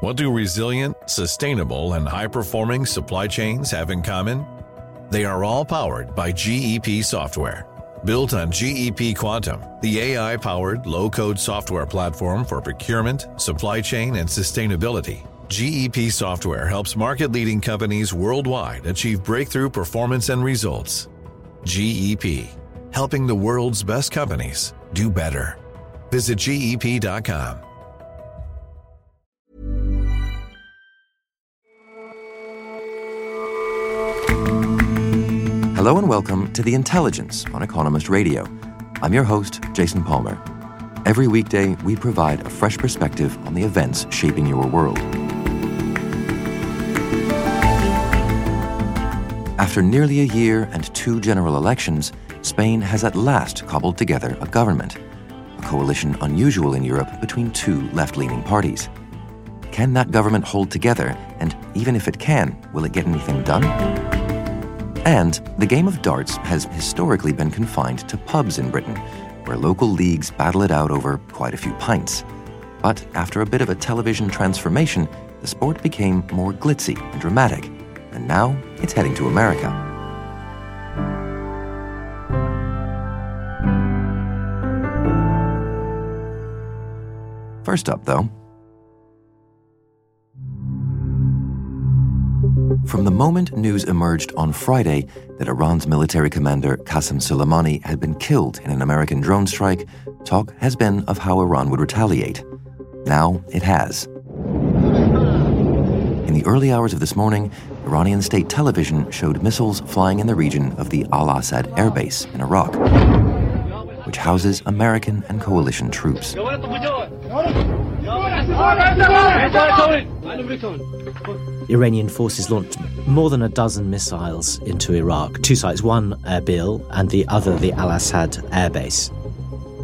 What do resilient, sustainable, and high performing supply chains have in common? They are all powered by GEP software. Built on GEP Quantum, the AI powered low code software platform for procurement, supply chain, and sustainability. GEP software helps market leading companies worldwide achieve breakthrough performance and results. GEP, helping the world's best companies do better. Visit GEP.com. Hello and welcome to The Intelligence on Economist Radio. I'm your host, Jason Palmer. Every weekday, we provide a fresh perspective on the events shaping your world. After nearly a year and two general elections, Spain has at last cobbled together a government, a coalition unusual in Europe between two left leaning parties. Can that government hold together? And even if it can, will it get anything done? And the game of darts has historically been confined to pubs in Britain, where local leagues battle it out over quite a few pints. But after a bit of a television transformation, the sport became more glitzy and dramatic, and now it's heading to America. First up, though, From the moment news emerged on Friday that Iran's military commander Qasem Soleimani had been killed in an American drone strike, talk has been of how Iran would retaliate. Now it has. In the early hours of this morning, Iranian state television showed missiles flying in the region of the Al Asad airbase in Iraq, which houses American and coalition troops. Iranian forces launched more than a dozen missiles into Iraq, two sites, one Erbil and the other the Al Asad airbase.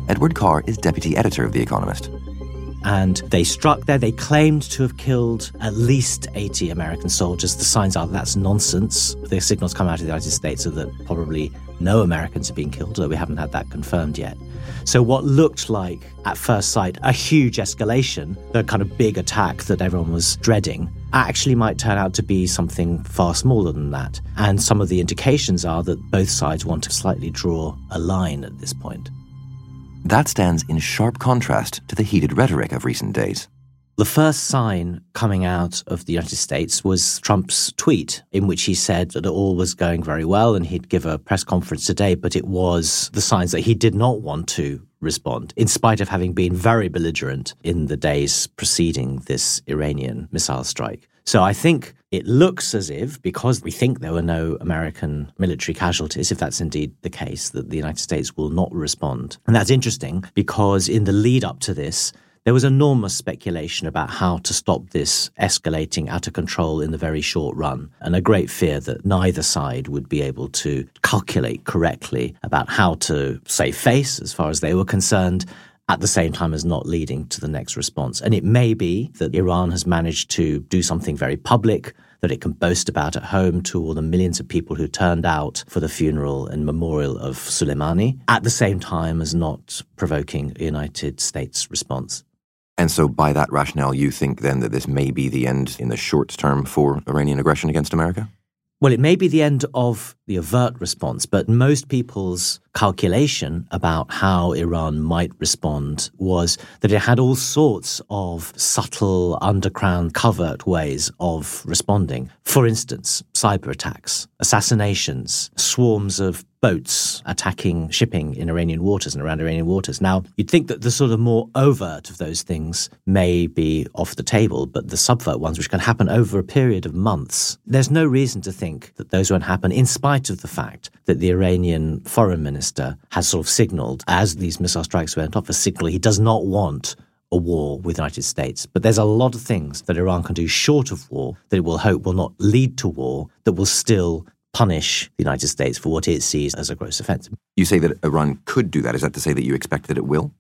Edward Carr is deputy editor of The Economist. And they struck there. They claimed to have killed at least 80 American soldiers. The signs are that's nonsense. The signals come out of the United States are that probably no Americans have been killed, although we haven't had that confirmed yet. So, what looked like, at first sight, a huge escalation, the kind of big attack that everyone was dreading, actually might turn out to be something far smaller than that. And some of the indications are that both sides want to slightly draw a line at this point. That stands in sharp contrast to the heated rhetoric of recent days. The first sign coming out of the United States was Trump's tweet, in which he said that all was going very well and he'd give a press conference today, but it was the signs that he did not want to respond, in spite of having been very belligerent in the days preceding this Iranian missile strike. So I think it looks as if, because we think there were no American military casualties, if that's indeed the case, that the United States will not respond. And that's interesting because in the lead up to this, there was enormous speculation about how to stop this escalating out of control in the very short run, and a great fear that neither side would be able to calculate correctly about how to save face as far as they were concerned at the same time as not leading to the next response. And it may be that Iran has managed to do something very public that it can boast about at home to all the millions of people who turned out for the funeral and memorial of Soleimani, at the same time as not provoking a United States response. And so, by that rationale, you think then that this may be the end in the short term for Iranian aggression against America? Well, it may be the end of the overt response, but most people's calculation about how Iran might respond was that it had all sorts of subtle, underground, covert ways of responding. For instance, cyber attacks, assassinations, swarms of boats attacking shipping in Iranian waters and around Iranian waters. Now, you'd think that the sort of more overt of those things may be off the table, but the subvert ones, which can happen over a period of months, there's no reason to think that those won't happen, in spite of the fact that the Iranian foreign minister has sort of signaled, as these missile strikes went off, a signal he does not want a war with the United States. But there's a lot of things that Iran can do short of war that it will hope will not lead to war, that will still punish the United States for what it sees as a gross offense. You say that Iran could do that. Is that to say that you expect that it will?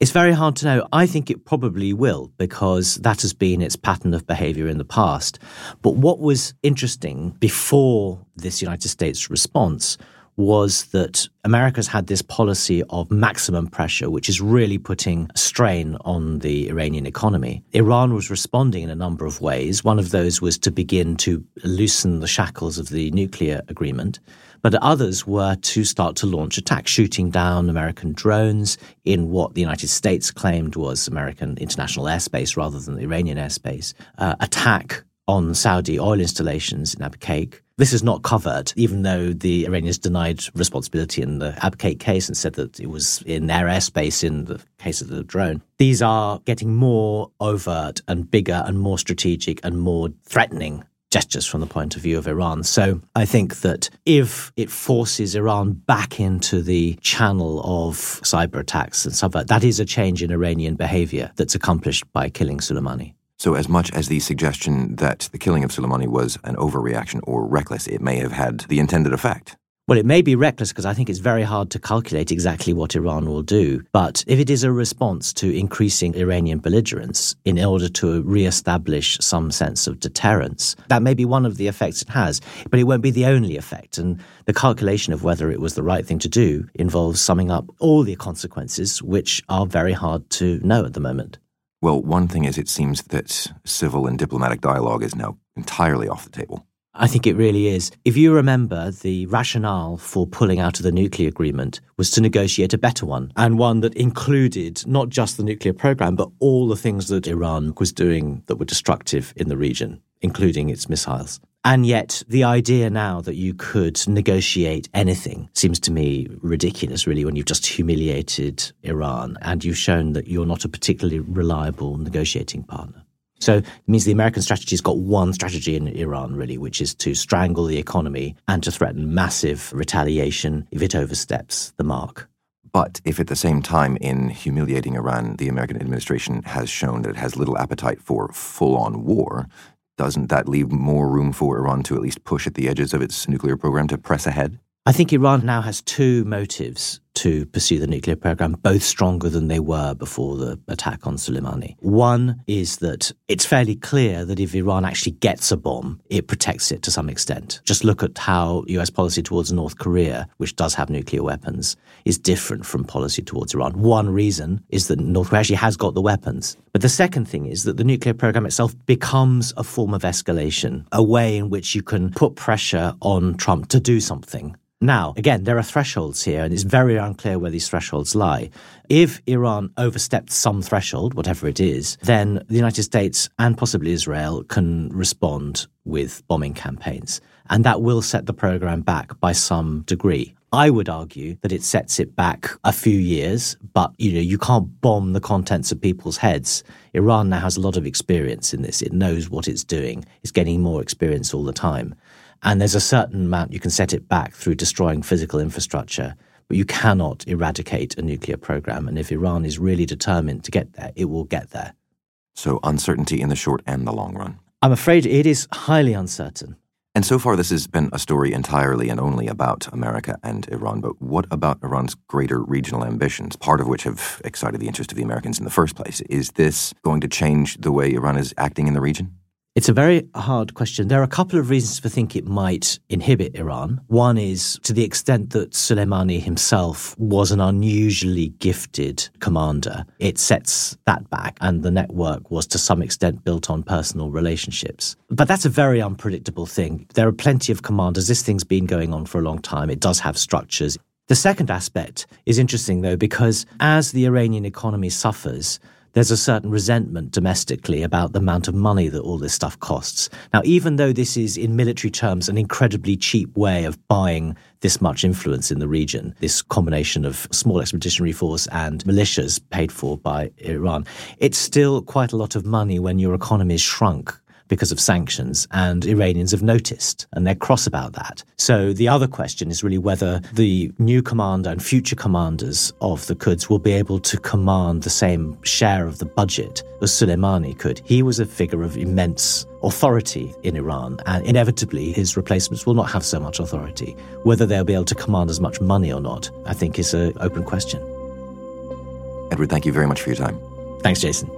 It's very hard to know. I think it probably will because that has been its pattern of behavior in the past. But what was interesting before this United States response was that America's had this policy of maximum pressure, which is really putting strain on the Iranian economy. Iran was responding in a number of ways. One of those was to begin to loosen the shackles of the nuclear agreement. But others were to start to launch attacks, shooting down American drones in what the United States claimed was American international airspace rather than the Iranian airspace, uh, attack on Saudi oil installations in Abu Abqaiq. This is not covered, even though the Iranians denied responsibility in the Abqaiq case and said that it was in their airspace in the case of the drone. These are getting more overt and bigger and more strategic and more threatening gestures from the point of view of Iran. So I think that if it forces Iran back into the channel of cyber attacks and stuff that, is a change in Iranian behavior that's accomplished by killing Soleimani. So, as much as the suggestion that the killing of Soleimani was an overreaction or reckless, it may have had the intended effect. Well, it may be reckless because I think it's very hard to calculate exactly what Iran will do. But if it is a response to increasing Iranian belligerence in order to re-establish some sense of deterrence, that may be one of the effects it has. But it won't be the only effect. And the calculation of whether it was the right thing to do involves summing up all the consequences, which are very hard to know at the moment. Well, one thing is it seems that civil and diplomatic dialogue is now entirely off the table. I think it really is. If you remember, the rationale for pulling out of the nuclear agreement was to negotiate a better one, and one that included not just the nuclear program, but all the things that Iran was doing that were destructive in the region, including its missiles. And yet, the idea now that you could negotiate anything seems to me ridiculous, really, when you've just humiliated Iran and you've shown that you're not a particularly reliable negotiating partner. So it means the American strategy has got one strategy in Iran, really, which is to strangle the economy and to threaten massive retaliation if it oversteps the mark. But if at the same time, in humiliating Iran, the American administration has shown that it has little appetite for full on war, doesn't that leave more room for Iran to at least push at the edges of its nuclear program to press ahead? I think Iran now has two motives to pursue the nuclear program, both stronger than they were before the attack on Soleimani. One is that it's fairly clear that if Iran actually gets a bomb, it protects it to some extent. Just look at how US policy towards North Korea, which does have nuclear weapons, is different from policy towards Iran. One reason is that North Korea actually has got the weapons. But the second thing is that the nuclear program itself becomes a form of escalation, a way in which you can put pressure on Trump to do something now, again, there are thresholds here, and it's very unclear where these thresholds lie. If Iran overstepped some threshold, whatever it is, then the United States and possibly Israel can respond with bombing campaigns. And that will set the program back by some degree. I would argue that it sets it back a few years, but you know, you can't bomb the contents of people's heads. Iran now has a lot of experience in this. It knows what it's doing. It's getting more experience all the time. And there's a certain amount you can set it back through destroying physical infrastructure, but you cannot eradicate a nuclear program. And if Iran is really determined to get there, it will get there. So, uncertainty in the short and the long run. I'm afraid it is highly uncertain. And so far, this has been a story entirely and only about America and Iran. But what about Iran's greater regional ambitions, part of which have excited the interest of the Americans in the first place? Is this going to change the way Iran is acting in the region? It's a very hard question. There are a couple of reasons to think it might inhibit Iran. One is to the extent that Soleimani himself was an unusually gifted commander, it sets that back, and the network was to some extent built on personal relationships. But that's a very unpredictable thing. There are plenty of commanders. This thing's been going on for a long time. It does have structures. The second aspect is interesting, though, because as the Iranian economy suffers, there's a certain resentment domestically about the amount of money that all this stuff costs. Now, even though this is, in military terms, an incredibly cheap way of buying this much influence in the region, this combination of small expeditionary force and militias paid for by Iran, it's still quite a lot of money when your economy is shrunk because of sanctions, and Iranians have noticed, and they're cross about that. So the other question is really whether the new commander and future commanders of the Quds will be able to command the same share of the budget as Soleimani could. He was a figure of immense authority in Iran, and inevitably his replacements will not have so much authority. Whether they'll be able to command as much money or not, I think is an open question. Edward, thank you very much for your time. Thanks, Jason.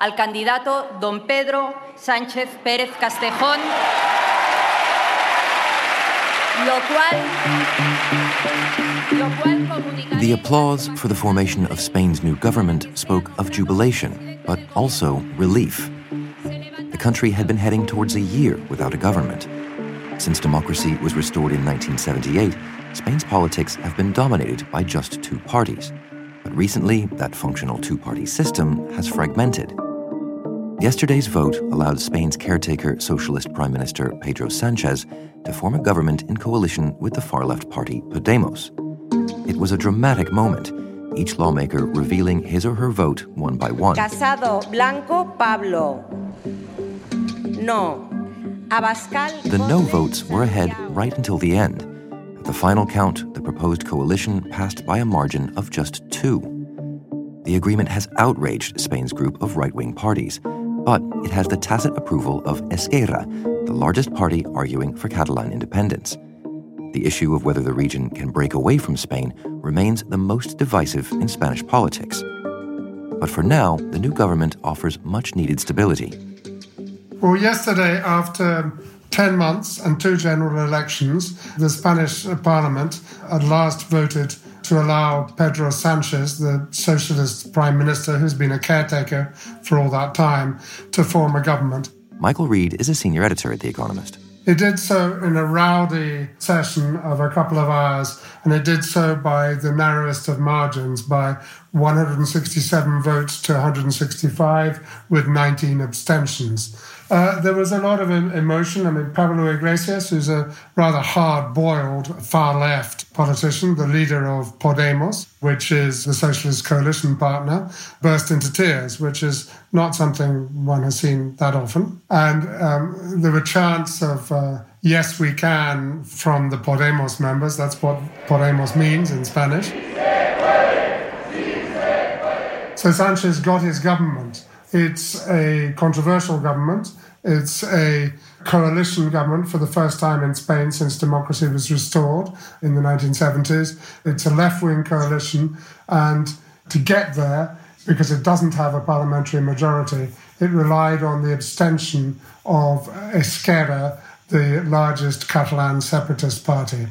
Al candidato don Pedro Sánchez Pérez Castejón, the applause for the formation of Spain's new government spoke of jubilation, but also relief. The country had been heading towards a year without a government. Since democracy was restored in 1978, Spain's politics have been dominated by just two parties. But recently, that functional two party system has fragmented. Yesterday's vote allowed Spain's caretaker socialist Prime Minister Pedro Sanchez to form a government in coalition with the far left party Podemos. It was a dramatic moment, each lawmaker revealing his or her vote one by one. Casado Blanco Pablo. No. Abascal. The no votes were ahead right until the end. At the final count, the proposed coalition passed by a margin of just two. The agreement has outraged Spain's group of right wing parties but it has the tacit approval of Esquerra, the largest party arguing for Catalan independence. The issue of whether the region can break away from Spain remains the most divisive in Spanish politics. But for now, the new government offers much needed stability. Well, yesterday, after 10 months and two general elections, the Spanish parliament at last voted to allow Pedro Sanchez, the socialist prime minister who's been a caretaker for all that time, to form a government. Michael Reed is a senior editor at The Economist. It did so in a rowdy session of a couple of hours, and it did so by the narrowest of margins, by 167 votes to 165, with 19 abstentions. Uh, there was a lot of emotion. I mean, Pablo Iglesias, who's a rather hard boiled far left politician, the leader of Podemos, which is the socialist coalition partner, burst into tears, which is not something one has seen that often. And um, there were chants of, uh, yes, we can from the Podemos members. That's what Podemos means in Spanish. So Sanchez got his government. It's a controversial government. It's a coalition government for the first time in Spain since democracy was restored in the 1970s. It's a left wing coalition, and to get there, because it doesn't have a parliamentary majority, it relied on the abstention of Esquerra, the largest Catalan separatist party.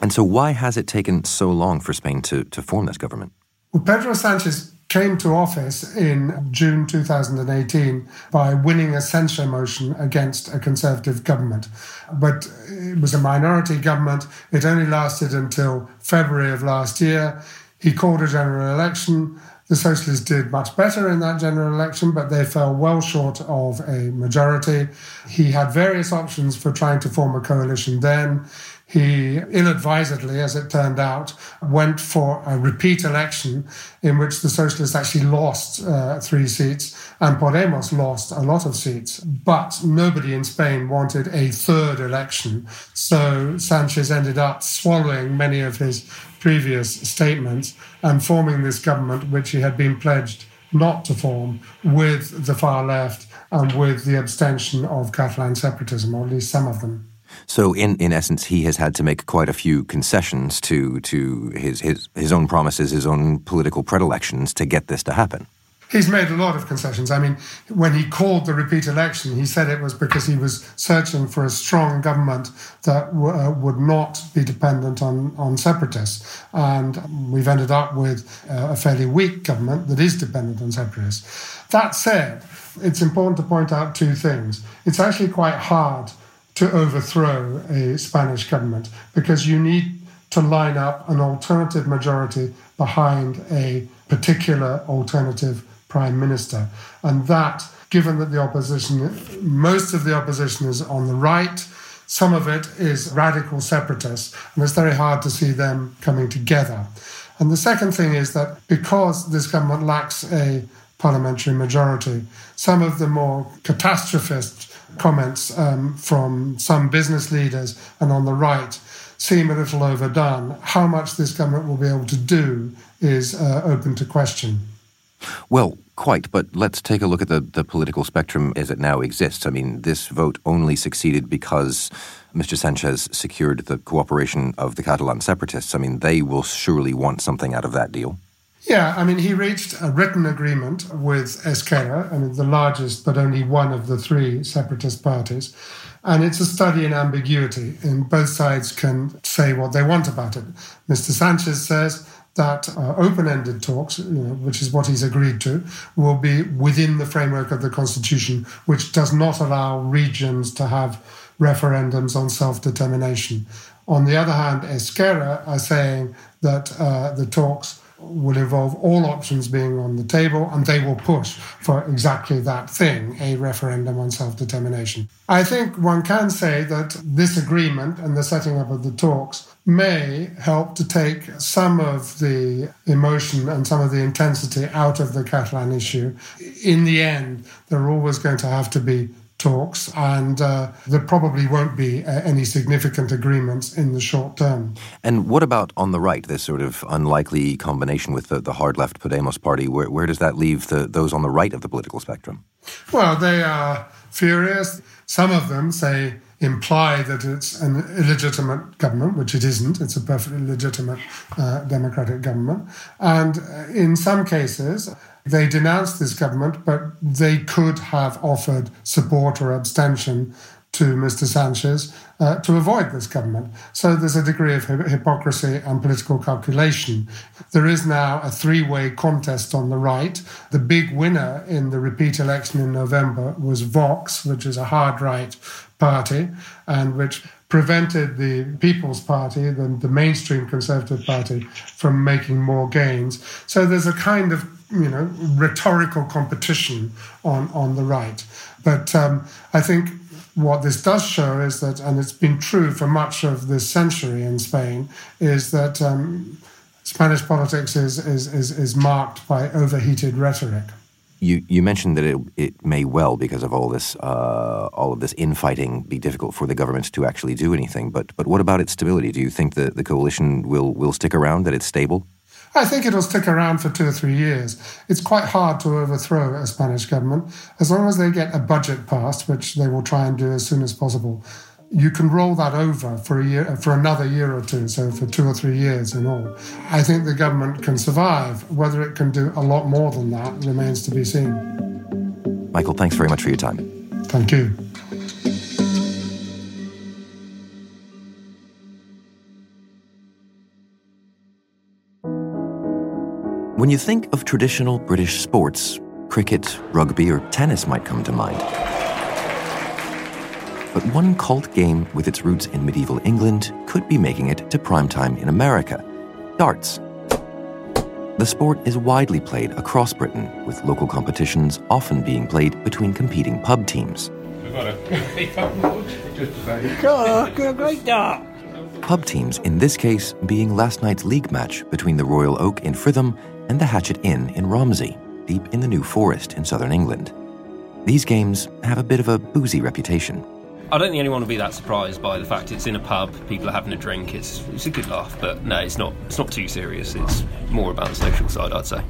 And so, why has it taken so long for Spain to, to form this government? Well, Pedro Sanchez came to office in June 2018 by winning a censure motion against a conservative government. But it was a minority government. It only lasted until February of last year. He called a general election. The Socialists did much better in that general election, but they fell well short of a majority. He had various options for trying to form a coalition then. He ill advisedly, as it turned out, went for a repeat election in which the Socialists actually lost uh, three seats and Podemos lost a lot of seats. But nobody in Spain wanted a third election. So Sanchez ended up swallowing many of his previous statements and forming this government, which he had been pledged not to form with the far left and with the abstention of Catalan separatism, or at least some of them. So, in, in essence, he has had to make quite a few concessions to to his, his his own promises, his own political predilections to get this to happen. He's made a lot of concessions. I mean, when he called the repeat election, he said it was because he was searching for a strong government that w- uh, would not be dependent on, on separatists. And we've ended up with uh, a fairly weak government that is dependent on separatists. That said, it's important to point out two things. It's actually quite hard to overthrow a Spanish government because you need to line up an alternative majority behind a particular alternative prime minister. And that, given that the opposition, most of the opposition is on the right, some of it is radical separatists, and it's very hard to see them coming together. And the second thing is that because this government lacks a parliamentary majority, some of the more catastrophist comments um, from some business leaders and on the right seem a little overdone. How much this government will be able to do is uh, open to question. Well, quite, but let's take a look at the, the political spectrum as it now exists. I mean, this vote only succeeded because Mr. Sanchez secured the cooperation of the Catalan separatists. I mean, they will surely want something out of that deal. Yeah, I mean, he reached a written agreement with Esquerra, I mean, the largest but only one of the three separatist parties. And it's a study in ambiguity, and both sides can say what they want about it. Mr. Sanchez says that uh, open ended talks, you know, which is what he's agreed to, will be within the framework of the Constitution, which does not allow regions to have referendums on self determination. On the other hand, Esquerra are saying that uh, the talks will involve all options being on the table and they will push for exactly that thing a referendum on self determination. I think one can say that this agreement and the setting up of the talks may help to take some of the emotion and some of the intensity out of the Catalan issue. In the end, there are always going to have to be talks, and uh, there probably won't be uh, any significant agreements in the short term. And what about on the right, this sort of unlikely combination with the, the hard left Podemos party? Where, where does that leave the, those on the right of the political spectrum? Well, they are furious. Some of them say, imply that it's an illegitimate government, which it isn't. It's a perfectly legitimate uh, democratic government. And uh, in some cases, they denounced this government, but they could have offered support or abstention to Mr. Sanchez uh, to avoid this government. So there's a degree of hypocrisy and political calculation. There is now a three way contest on the right. The big winner in the repeat election in November was Vox, which is a hard right party and which prevented the People's Party, the, the mainstream Conservative Party, from making more gains. So there's a kind of you know rhetorical competition on on the right. But um, I think what this does show is that, and it's been true for much of this century in Spain, is that um, Spanish politics is, is, is, is marked by overheated rhetoric. You, you mentioned that it, it may well, because of all this uh, all of this infighting, be difficult for the government to actually do anything. But but what about its stability? Do you think that the coalition will will stick around? That it's stable? I think it'll stick around for two or three years. It's quite hard to overthrow a Spanish government as long as they get a budget passed, which they will try and do as soon as possible. You can roll that over for a year, for another year or two, so for two or three years in all. I think the government can survive. Whether it can do a lot more than that remains to be seen. Michael, thanks very much for your time. Thank you. When you think of traditional British sports, cricket, rugby, or tennis might come to mind. But one cult game with its roots in medieval England could be making it to primetime in America darts. The sport is widely played across Britain, with local competitions often being played between competing pub teams. Pub teams, in this case, being last night's league match between the Royal Oak in Fritham and the Hatchet Inn in Romsey, deep in the New Forest in southern England. These games have a bit of a boozy reputation. I don't think anyone will be that surprised by the fact it's in a pub, people are having a drink. It's it's a good laugh, but no, it's not. It's not too serious. It's more about the social side, I'd say.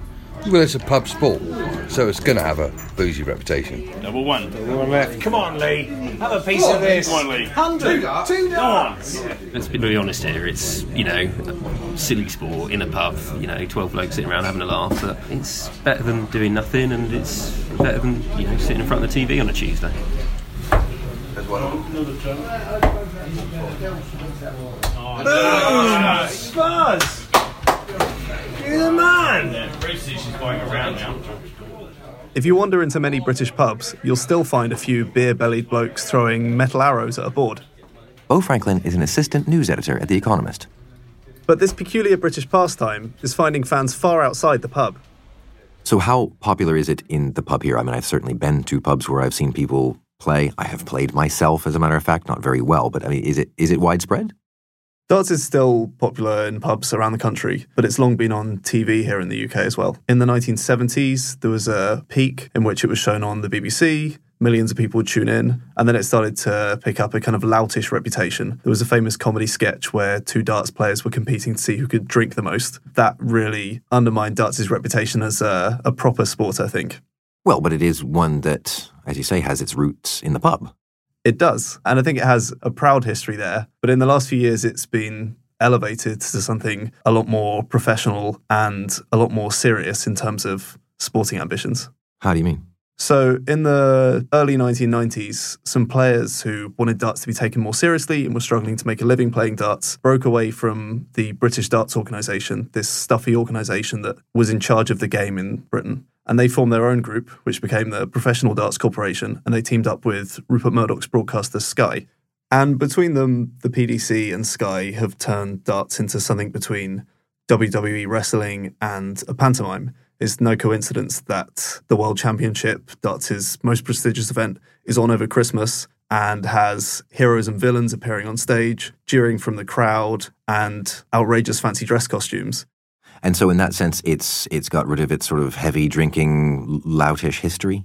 Well, it's a pub sport, so it's going to have a boozy reputation. Number one. Number one left. Come on, Lee. Have a piece of this. Come on, Lee. Hundred. Two darts. Let's be very honest here. It's you know, silly sport in a pub. You know, twelve blokes sitting around having a laugh. But it's better than doing nothing, and it's better than you know sitting in front of the TV on a Tuesday. Boom! Spurs. You're the man. British is going around now. If you wander into many British pubs, you'll still find a few beer bellied blokes throwing metal arrows at a board. Bo Franklin is an assistant news editor at The Economist. But this peculiar British pastime is finding fans far outside the pub. So, how popular is it in the pub here? I mean, I've certainly been to pubs where I've seen people play. I have played myself, as a matter of fact, not very well, but I mean, is it is it widespread? Darts is still popular in pubs around the country, but it's long been on TV here in the UK as well. In the 1970s, there was a peak in which it was shown on the BBC. Millions of people would tune in, and then it started to pick up a kind of loutish reputation. There was a famous comedy sketch where two darts players were competing to see who could drink the most. That really undermined darts' reputation as a, a proper sport, I think. Well, but it is one that, as you say, has its roots in the pub. It does. And I think it has a proud history there. But in the last few years, it's been elevated to something a lot more professional and a lot more serious in terms of sporting ambitions. How do you mean? So, in the early 1990s, some players who wanted darts to be taken more seriously and were struggling to make a living playing darts broke away from the British Darts Organisation, this stuffy organisation that was in charge of the game in Britain and they formed their own group, which became the Professional Darts Corporation, and they teamed up with Rupert Murdoch's broadcaster Sky. And between them, the PDC and Sky have turned darts into something between WWE wrestling and a pantomime. It's no coincidence that the World Championship, darts' most prestigious event, is on over Christmas and has heroes and villains appearing on stage, jeering from the crowd, and outrageous fancy dress costumes. And so, in that sense, it's it's got rid of its sort of heavy drinking, loutish history.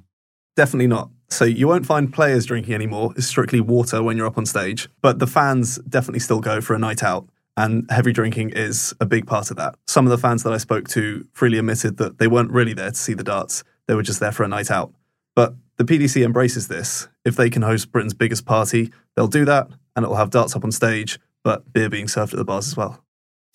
Definitely not. So you won't find players drinking anymore. It's strictly water when you're up on stage. But the fans definitely still go for a night out. And heavy drinking is a big part of that. Some of the fans that I spoke to freely admitted that they weren't really there to see the darts. They were just there for a night out. But the PDC embraces this. If they can host Britain's biggest party, they'll do that, and it'll have darts up on stage, but beer being served at the bars as well.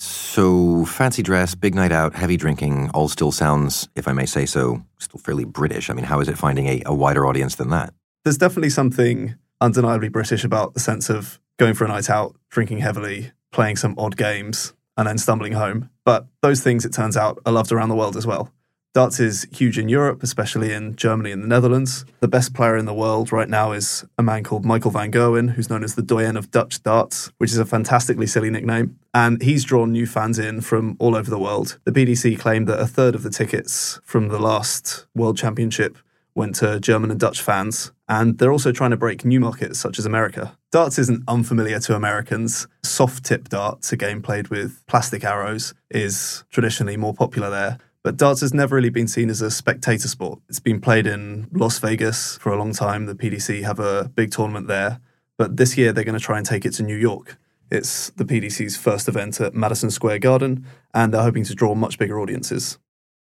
So, fancy dress, big night out, heavy drinking, all still sounds, if I may say so, still fairly British. I mean, how is it finding a, a wider audience than that? There's definitely something undeniably British about the sense of going for a night out, drinking heavily, playing some odd games, and then stumbling home. But those things, it turns out, are loved around the world as well. Darts is huge in Europe, especially in Germany and the Netherlands. The best player in the world right now is a man called Michael van Gerwen, who's known as the Doyen of Dutch darts, which is a fantastically silly nickname. And he's drawn new fans in from all over the world. The PDC claimed that a third of the tickets from the last World Championship went to German and Dutch fans. And they're also trying to break new markets such as America. Darts isn't unfamiliar to Americans. Soft tip darts, a game played with plastic arrows, is traditionally more popular there. But darts has never really been seen as a spectator sport. It's been played in Las Vegas for a long time. The PDC have a big tournament there. But this year they're going to try and take it to New York. It's the PDC's first event at Madison Square Garden, and they're hoping to draw much bigger audiences.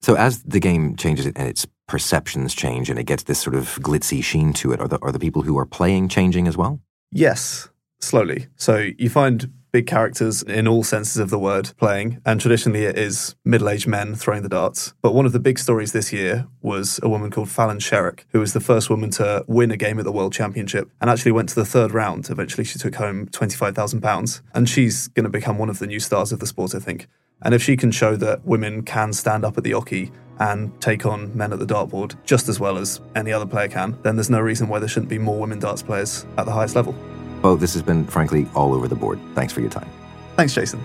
So, as the game changes and its perceptions change and it gets this sort of glitzy sheen to it, are the, are the people who are playing changing as well? Yes, slowly. So, you find big characters in all senses of the word playing, and traditionally it is middle aged men throwing the darts. But one of the big stories this year was a woman called Fallon Sherrock, who was the first woman to win a game at the World Championship and actually went to the third round. Eventually, she took home £25,000, and she's going to become one of the new stars of the sport, I think. And if she can show that women can stand up at the oche and take on men at the dartboard just as well as any other player can, then there's no reason why there shouldn't be more women darts players at the highest level. Well, this has been, frankly, all over the board. Thanks for your time. Thanks, Jason.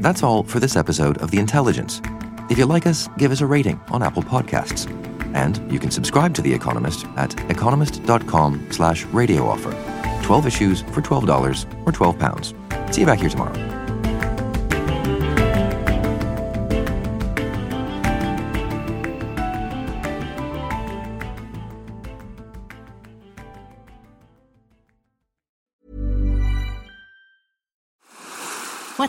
That's all for this episode of The Intelligence. If you like us, give us a rating on Apple Podcasts. And you can subscribe to The Economist at economist.com slash radio offer. 12 issues for $12 or £12. See you back here tomorrow.